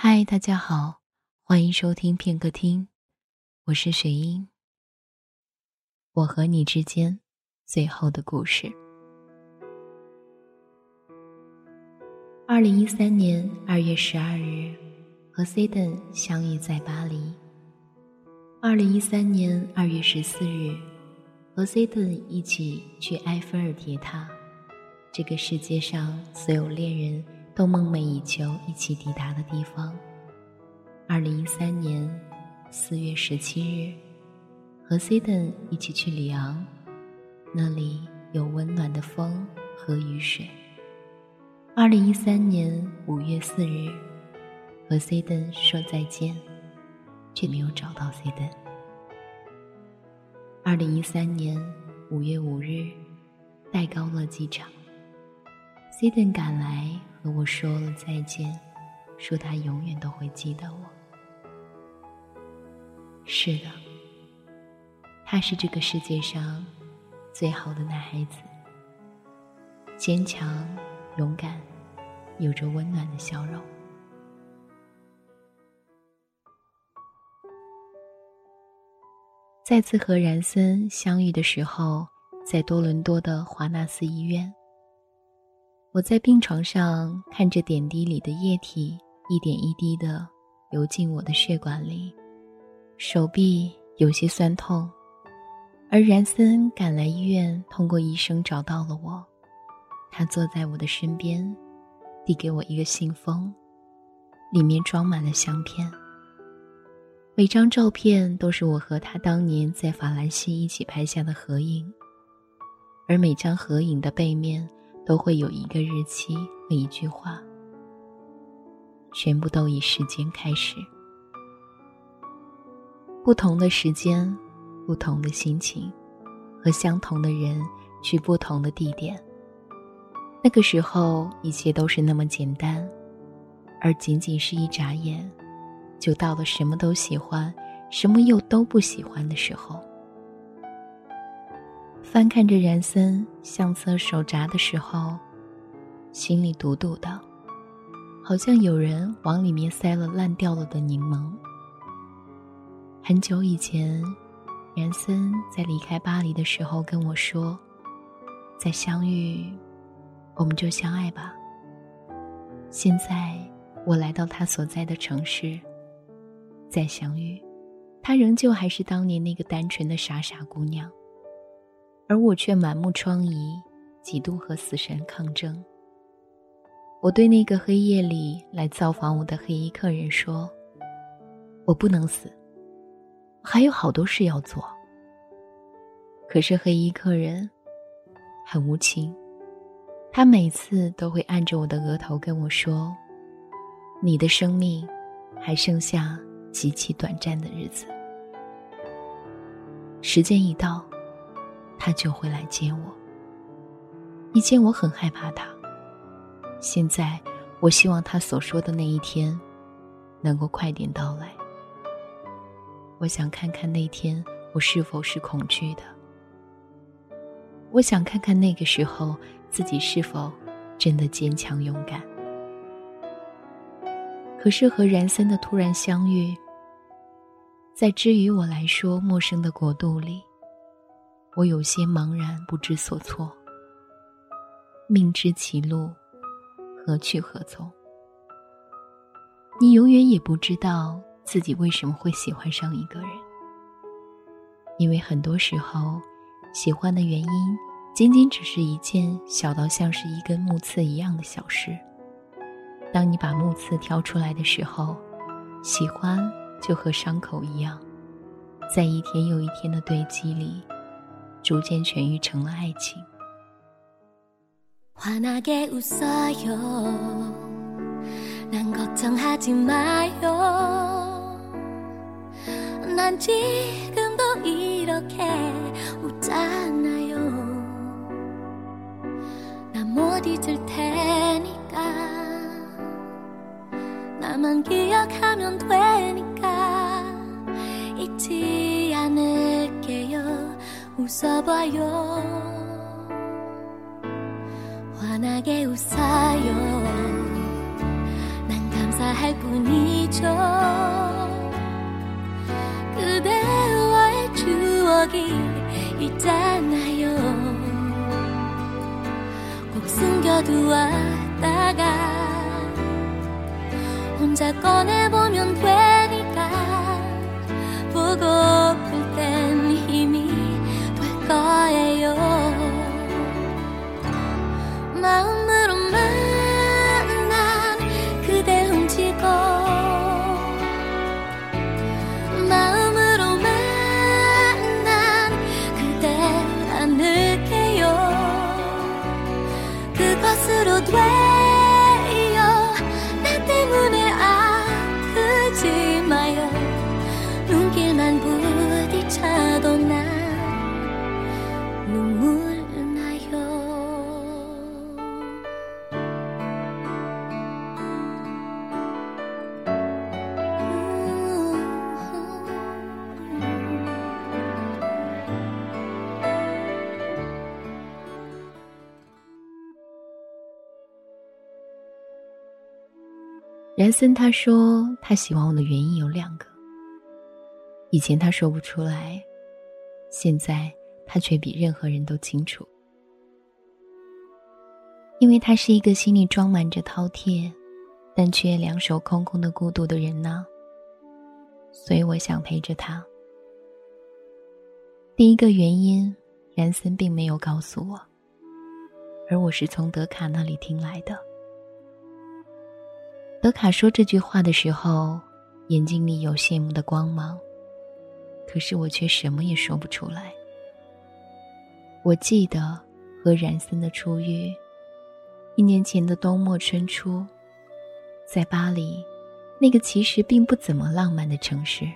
嗨，大家好，欢迎收听片刻听，我是雪英。我和你之间最后的故事。二零一三年二月十二日，和 C 登相遇在巴黎。二零一三年二月十四日，和 C 登一起去埃菲尔铁塔，这个世界上所有恋人都梦寐以求一起抵达的地方。二零一三年四月十七日，和 s i d e n 一起去里昂，那里有温暖的风和雨水。二零一三年五月四日，和 s i d e n 说再见。却没有找到 s i d e n。二零一三年五月五日，戴高乐机场 s i d e n 赶来和我说了再见，说他永远都会记得我。是的，他是这个世界上最好的男孩子，坚强、勇敢，有着温暖的笑容。再次和然森相遇的时候，在多伦多的华纳斯医院。我在病床上看着点滴里的液体一点一滴的流进我的血管里，手臂有些酸痛。而然森赶来医院，通过医生找到了我。他坐在我的身边，递给我一个信封，里面装满了相片。每张照片都是我和他当年在法兰西一起拍下的合影，而每张合影的背面都会有一个日期和一句话，全部都以时间开始。不同的时间，不同的心情，和相同的人去不同的地点。那个时候，一切都是那么简单，而仅仅是一眨眼。就到了什么都喜欢，什么又都不喜欢的时候。翻看着然森相册手札的时候，心里堵堵的，好像有人往里面塞了烂掉了的柠檬。很久以前，然森在离开巴黎的时候跟我说：“再相遇，我们就相爱吧。”现在我来到他所在的城市。再相遇，他仍旧还是当年那个单纯的傻傻姑娘，而我却满目疮痍，几度和死神抗争。我对那个黑夜里来造访我的黑衣客人说：“我不能死，还有好多事要做。”可是黑衣客人很无情，他每次都会按着我的额头跟我说：“你的生命还剩下。”极其短暂的日子，时间一到，他就会来接我。以前我很害怕他，现在我希望他所说的那一天能够快点到来。我想看看那天我是否是恐惧的，我想看看那个时候自己是否真的坚强勇敢。可是和然森的突然相遇，在之于我来说陌生的国度里，我有些茫然不知所措。命知其路，何去何从？你永远也不知道自己为什么会喜欢上一个人，因为很多时候，喜欢的原因仅仅只是一件小到像是一根木刺一样的小事。当你把木刺挑出来的时候，喜欢就和伤口一样，在一天又一天的堆积里，逐渐痊愈成了爱情。만 기억하면 되니까 잊지 않을게요 웃어봐요. 화나게 웃어요. 난 감사해 할 뿐이죠. 그대와의 추억이 있잖아요. 꼭 숨겨두었다가 혼자 꺼내보면 되니까 보고 然森他说他喜欢我的原因有两个，以前他说不出来，现在他却比任何人都清楚。因为他是一个心里装满着饕餮，但却两手空空的孤独的人呢，所以我想陪着他。第一个原因，然森并没有告诉我，而我是从德卡那里听来的。德卡说这句话的时候，眼睛里有羡慕的光芒，可是我却什么也说不出来。我记得和冉森的初遇，一年前的冬末春初，在巴黎，那个其实并不怎么浪漫的城市。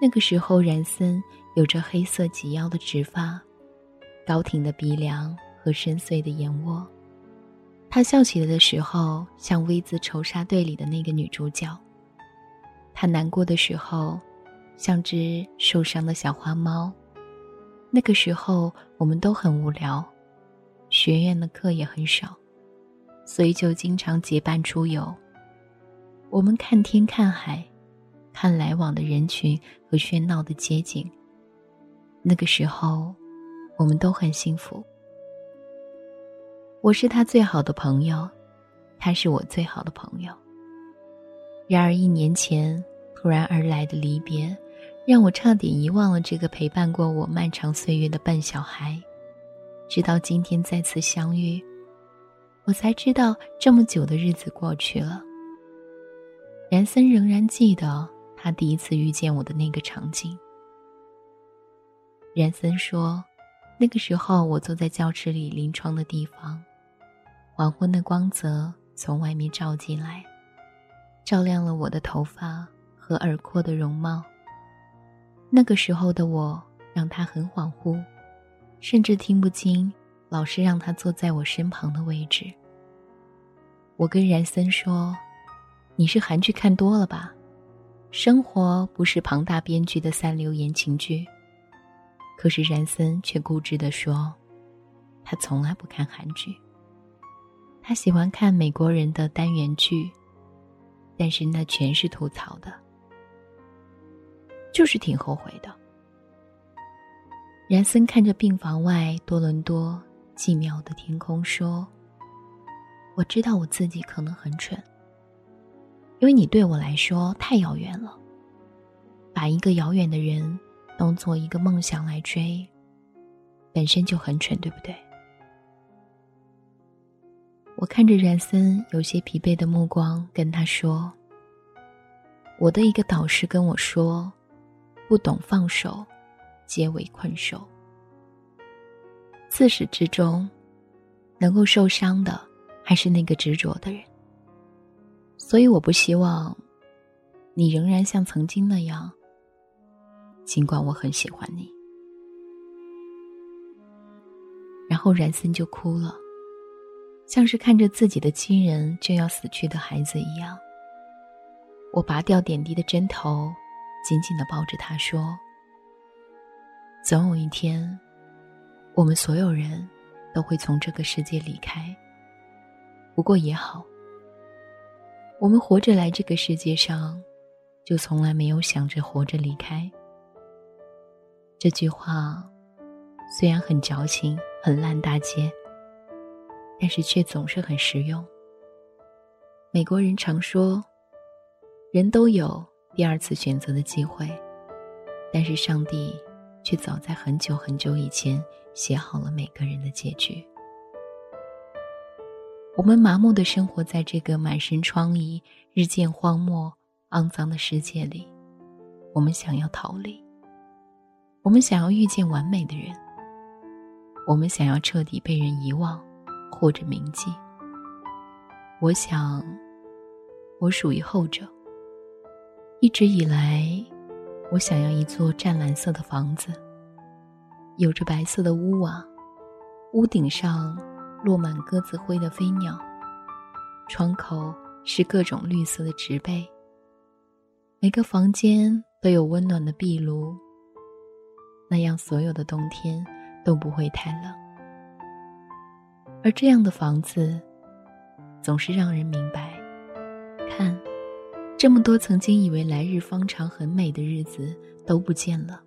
那个时候，冉森有着黑色及腰的直发，高挺的鼻梁和深邃的眼窝。他笑起来的时候，像 V 字仇杀队里的那个女主角。他难过的时候，像只受伤的小花猫。那个时候，我们都很无聊，学院的课也很少，所以就经常结伴出游。我们看天看海，看来往的人群和喧闹的街景。那个时候，我们都很幸福。我是他最好的朋友，他是我最好的朋友。然而一年前突然而来的离别，让我差点遗忘了这个陪伴过我漫长岁月的笨小孩。直到今天再次相遇，我才知道这么久的日子过去了。然森仍然记得他第一次遇见我的那个场景。然森说。那个时候，我坐在教室里临窗的地方，黄昏的光泽从外面照进来，照亮了我的头发和耳廓的容貌。那个时候的我让他很恍惚，甚至听不清老师让他坐在我身旁的位置。我跟然森说：“你是韩剧看多了吧？生活不是庞大编剧的三流言情剧。”可是然森却固执地说：“他从来不看韩剧。他喜欢看美国人的单元剧，但是那全是吐槽的，就是挺后悔的。”然森看着病房外多伦多寂寥的天空说：“我知道我自己可能很蠢，因为你对我来说太遥远了，把一个遥远的人。”当做一个梦想来追，本身就很蠢，对不对？我看着冉森有些疲惫的目光，跟他说：“我的一个导师跟我说，不懂放手，皆为困兽。自始至终，能够受伤的还是那个执着的人。所以，我不希望你仍然像曾经那样。”尽管我很喜欢你，然后冉森就哭了，像是看着自己的亲人就要死去的孩子一样。我拔掉点滴的针头，紧紧的抱着他说：“总有一天，我们所有人都会从这个世界离开。不过也好，我们活着来这个世界上，就从来没有想着活着离开。这句话虽然很矫情、很烂大街，但是却总是很实用。美国人常说：“人都有第二次选择的机会，但是上帝却早在很久很久以前写好了每个人的结局。”我们麻木的生活在这个满身疮痍、日渐荒漠、肮脏的世界里，我们想要逃离。我们想要遇见完美的人，我们想要彻底被人遗忘或者铭记。我想，我属于后者。一直以来，我想要一座湛蓝色的房子，有着白色的屋瓦，屋顶上落满鸽子灰的飞鸟，窗口是各种绿色的植被。每个房间都有温暖的壁炉。那样，所有的冬天都不会太冷。而这样的房子，总是让人明白：看，这么多曾经以为来日方长、很美的日子都不见了。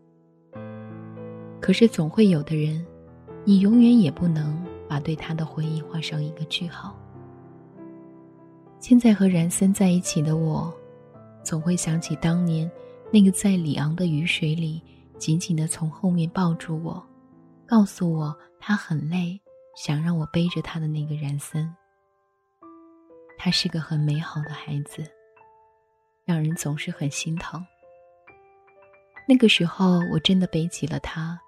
可是，总会有的人，你永远也不能把对他的回忆画上一个句号。现在和然森在一起的我，总会想起当年那个在里昂的雨水里。紧紧的从后面抱住我，告诉我他很累，想让我背着他的那个然森。他是个很美好的孩子，让人总是很心疼。那个时候我真的背起了他，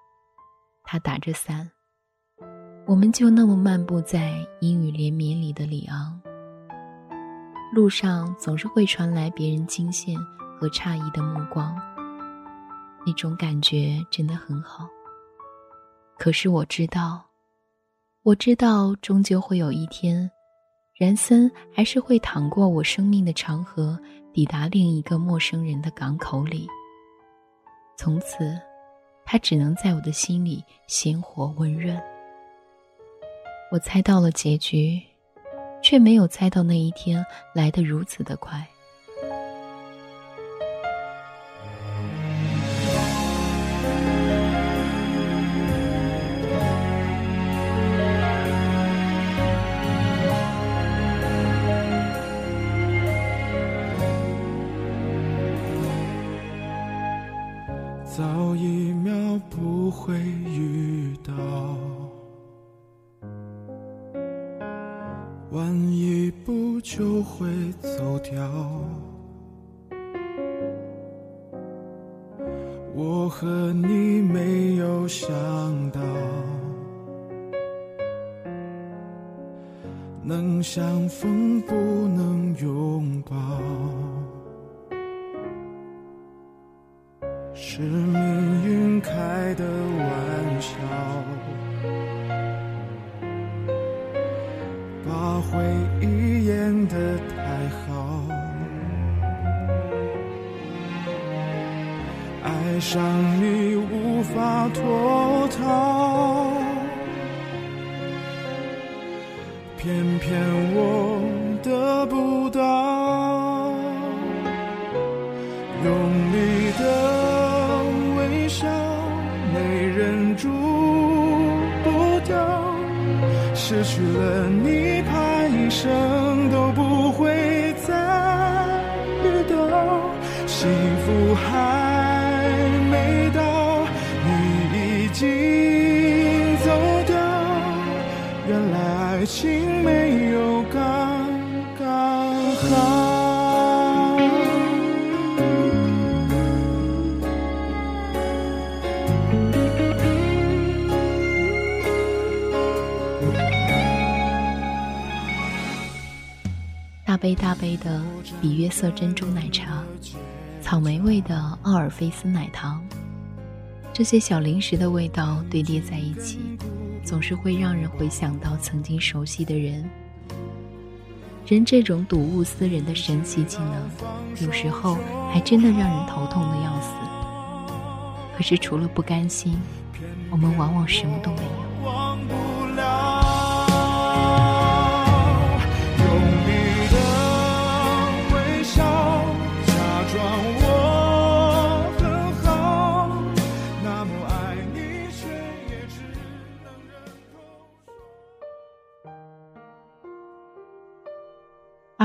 他打着伞，我们就那么漫步在阴雨连绵里的里昂。路上总是会传来别人惊羡和诧异的目光。那种感觉真的很好。可是我知道，我知道，终究会有一天，然森还是会淌过我生命的长河，抵达另一个陌生人的港口里。从此，他只能在我的心里鲜活温润。我猜到了结局，却没有猜到那一天来得如此的快。一秒不会遇到，晚一步就会走掉。我和你没有想到，能相逢不能拥抱。是命开的玩笑，把回忆演得太好，爱上你无法脱失去了你，怕一生都不会再遇到。幸福还没到，你已经走掉。原来爱情杯大杯的比约瑟珍珠奶茶，草莓味的奥尔菲斯奶糖，这些小零食的味道堆叠在一起，总是会让人回想到曾经熟悉的人。人这种睹物思人的神奇技能，有时候还真的让人头痛的要死。可是除了不甘心，我们往往什么都没有。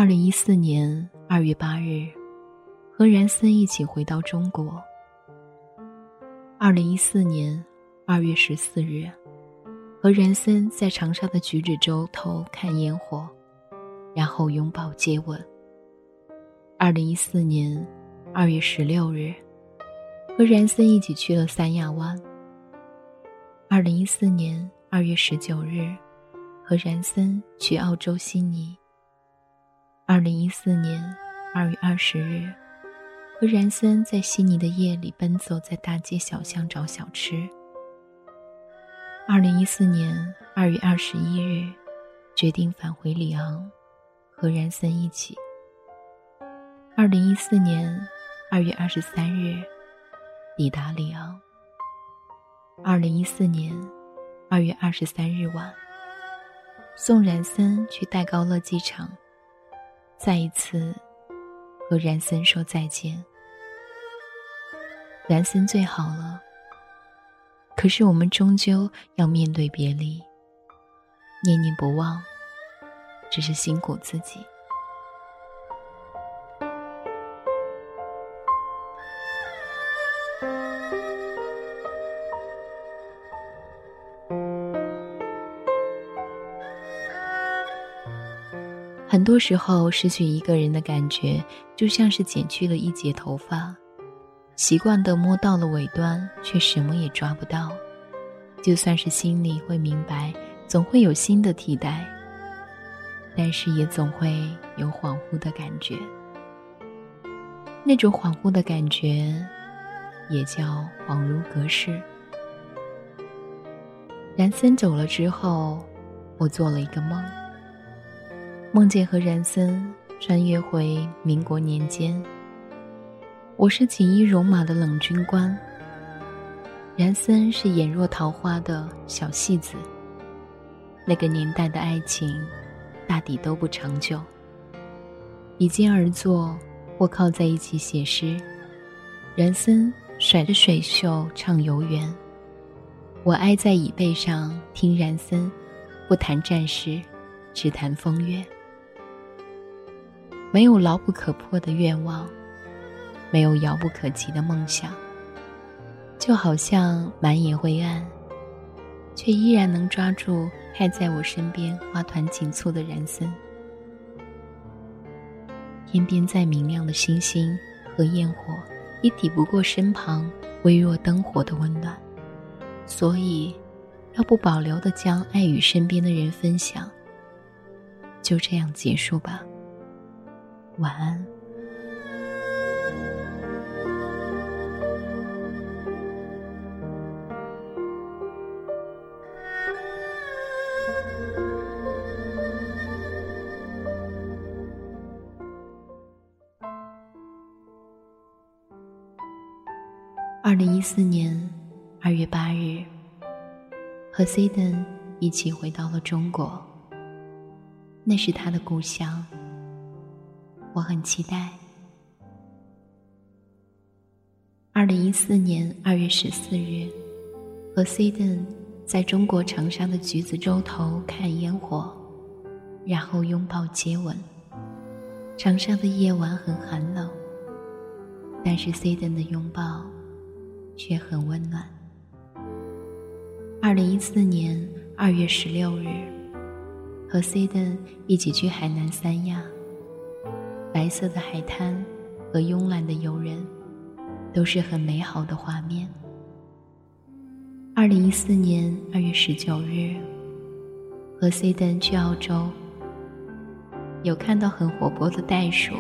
零一四年二月八日，和然森一起回到中国。二零一四年二月十四日，和然森在长沙的橘子洲头看烟火，然后拥抱接吻。二零一四年二月十六日，和然森一起去了三亚湾。二零一四年二月十九日，和然森去澳洲悉尼。二零一四年二月二十日。和然森在悉尼的夜里奔走在大街小巷找小吃。二零一四年二月二十一日，决定返回里昂，和然森一起。二零一四年二月二十三日，抵达里昂。二零一四年二月二十三日晚，送然森去戴高乐机场，再一次。和然森说再见。然森最好了，可是我们终究要面对别离。念念不忘，只是辛苦自己。多时候，失去一个人的感觉，就像是剪去了一截头发，习惯的摸到了尾端，却什么也抓不到。就算是心里会明白，总会有新的替代，但是也总会有恍惚的感觉。那种恍惚的感觉，也叫恍如隔世。然森走了之后，我做了一个梦。梦见和然森穿越回民国年间，我是锦衣戎马的冷军官，然森是眼若桃花的小戏子。那个年代的爱情，大抵都不长久。比肩而坐，或靠在一起写诗，然森甩着水袖唱游园，我挨在椅背上听然森，不谈战事，只谈风月。没有牢不可破的愿望，没有遥不可及的梦想，就好像满眼灰暗，却依然能抓住开在我身边花团锦簇的人森。天边再明亮的星星和焰火，也抵不过身旁微弱灯火的温暖。所以，要不保留的将爱与身边的人分享。就这样结束吧。晚安。二零一四年二月八日，和 C 登一起回到了中国，那是他的故乡。我很期待。二零一四年二月十四日，和 C 登在中国长沙的橘子洲头看烟火，然后拥抱接吻。长沙的夜晚很寒冷，但是 C 登的拥抱却很温暖。二零一四年二月十六日，和 C 登一起去海南三亚。白色的海滩和慵懒的游人，都是很美好的画面。二零一四年二月十九日，和 C 登去澳洲，有看到很活泼的袋鼠，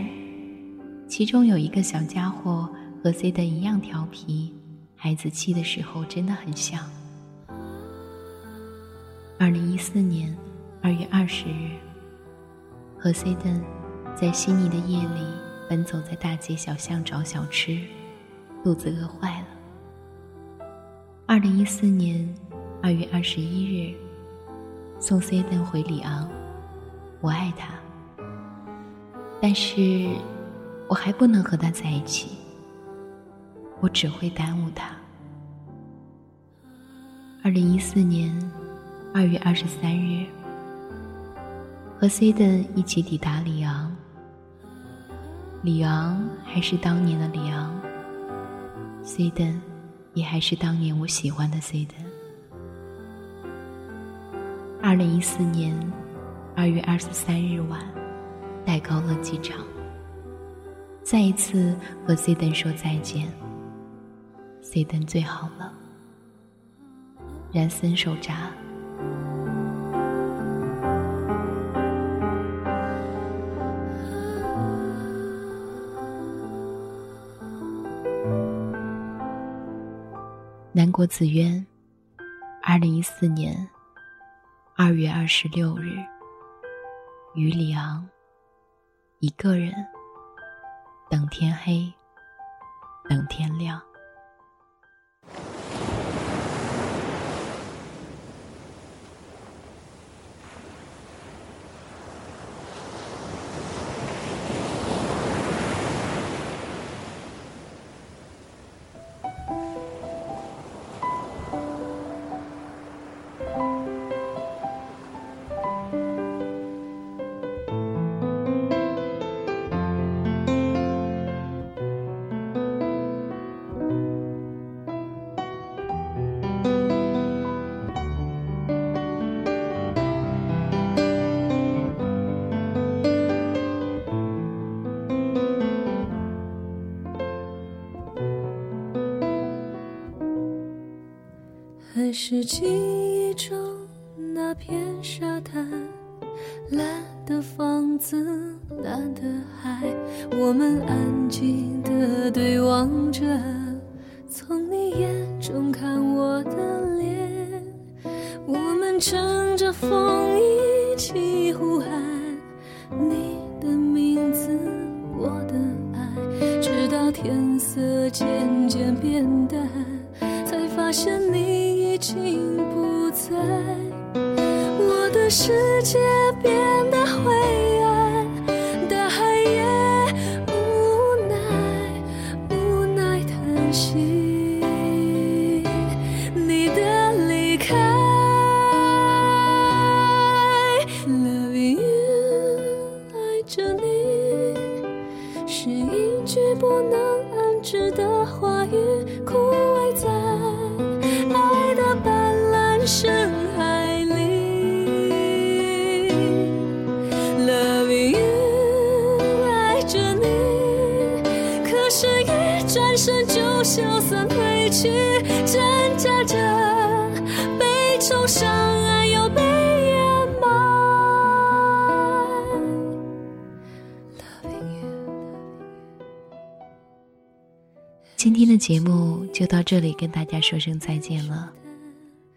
其中有一个小家伙和 C 登一样调皮，孩子气的时候真的很像。二零一四年二月二十日，和 C 登。在悉尼的夜里，奔走在大街小巷找小吃，肚子饿坏了。二零一四年二月二十一日，送 C 登回里昂，我爱他，但是我还不能和他在一起，我只会耽误他。二零一四年二月二十三日，和 C 登一起抵达里昂。李昂还是当年的李昂，C 登也还是当年我喜欢的 C 登。二零一四年二月二十三日晚，戴高乐机场，再一次和 C 登说再见。C 登最好了，然森手札。郭子渊，二零一四年二月二十六日，于里昂，一个人，等天黑，等天亮。还是记忆中那片沙滩，蓝的房子，蓝的海，我们安静地对望着，从你眼中看我的脸，我们乘着风一起呼喊你的名字，我的爱，直到天色渐渐变淡，发现你。已经不在，我的世界变得灰节目就到这里，跟大家说声再见了。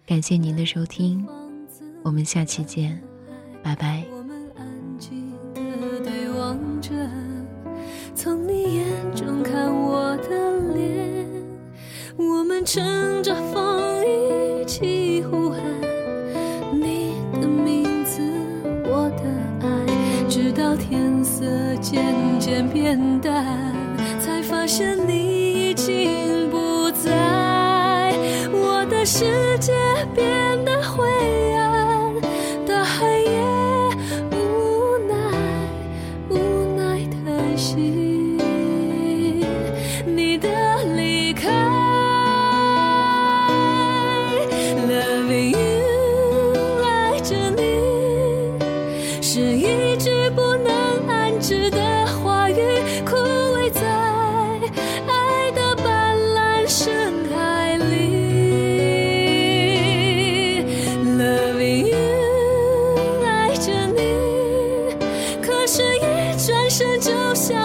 感谢您的收听，我们下期见，拜拜。我们安静地对望着，从你眼中看我的脸，我们乘着风一起呼喊你的名字，我的，直到天色渐渐变淡，才发现你已经不在，我的世界变得灰暗，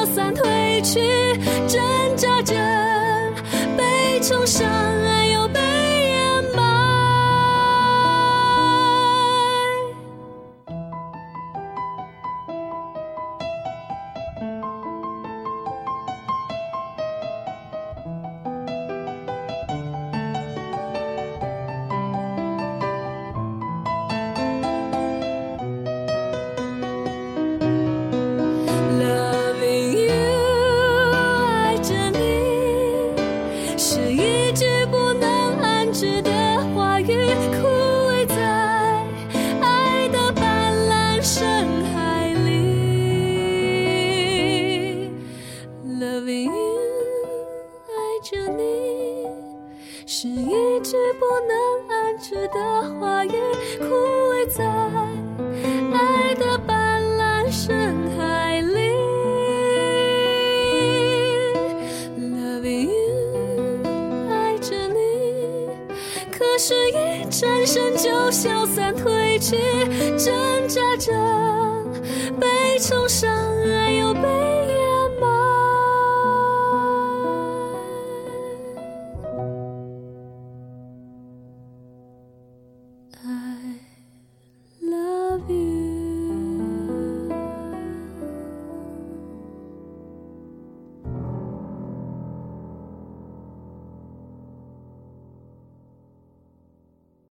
散退去，挣扎着被冲伤，是一句不能安置的话语，枯萎在爱的斑斓深海里。loving you，爱着你，可是一转身就消散、褪去，挣扎着被冲上。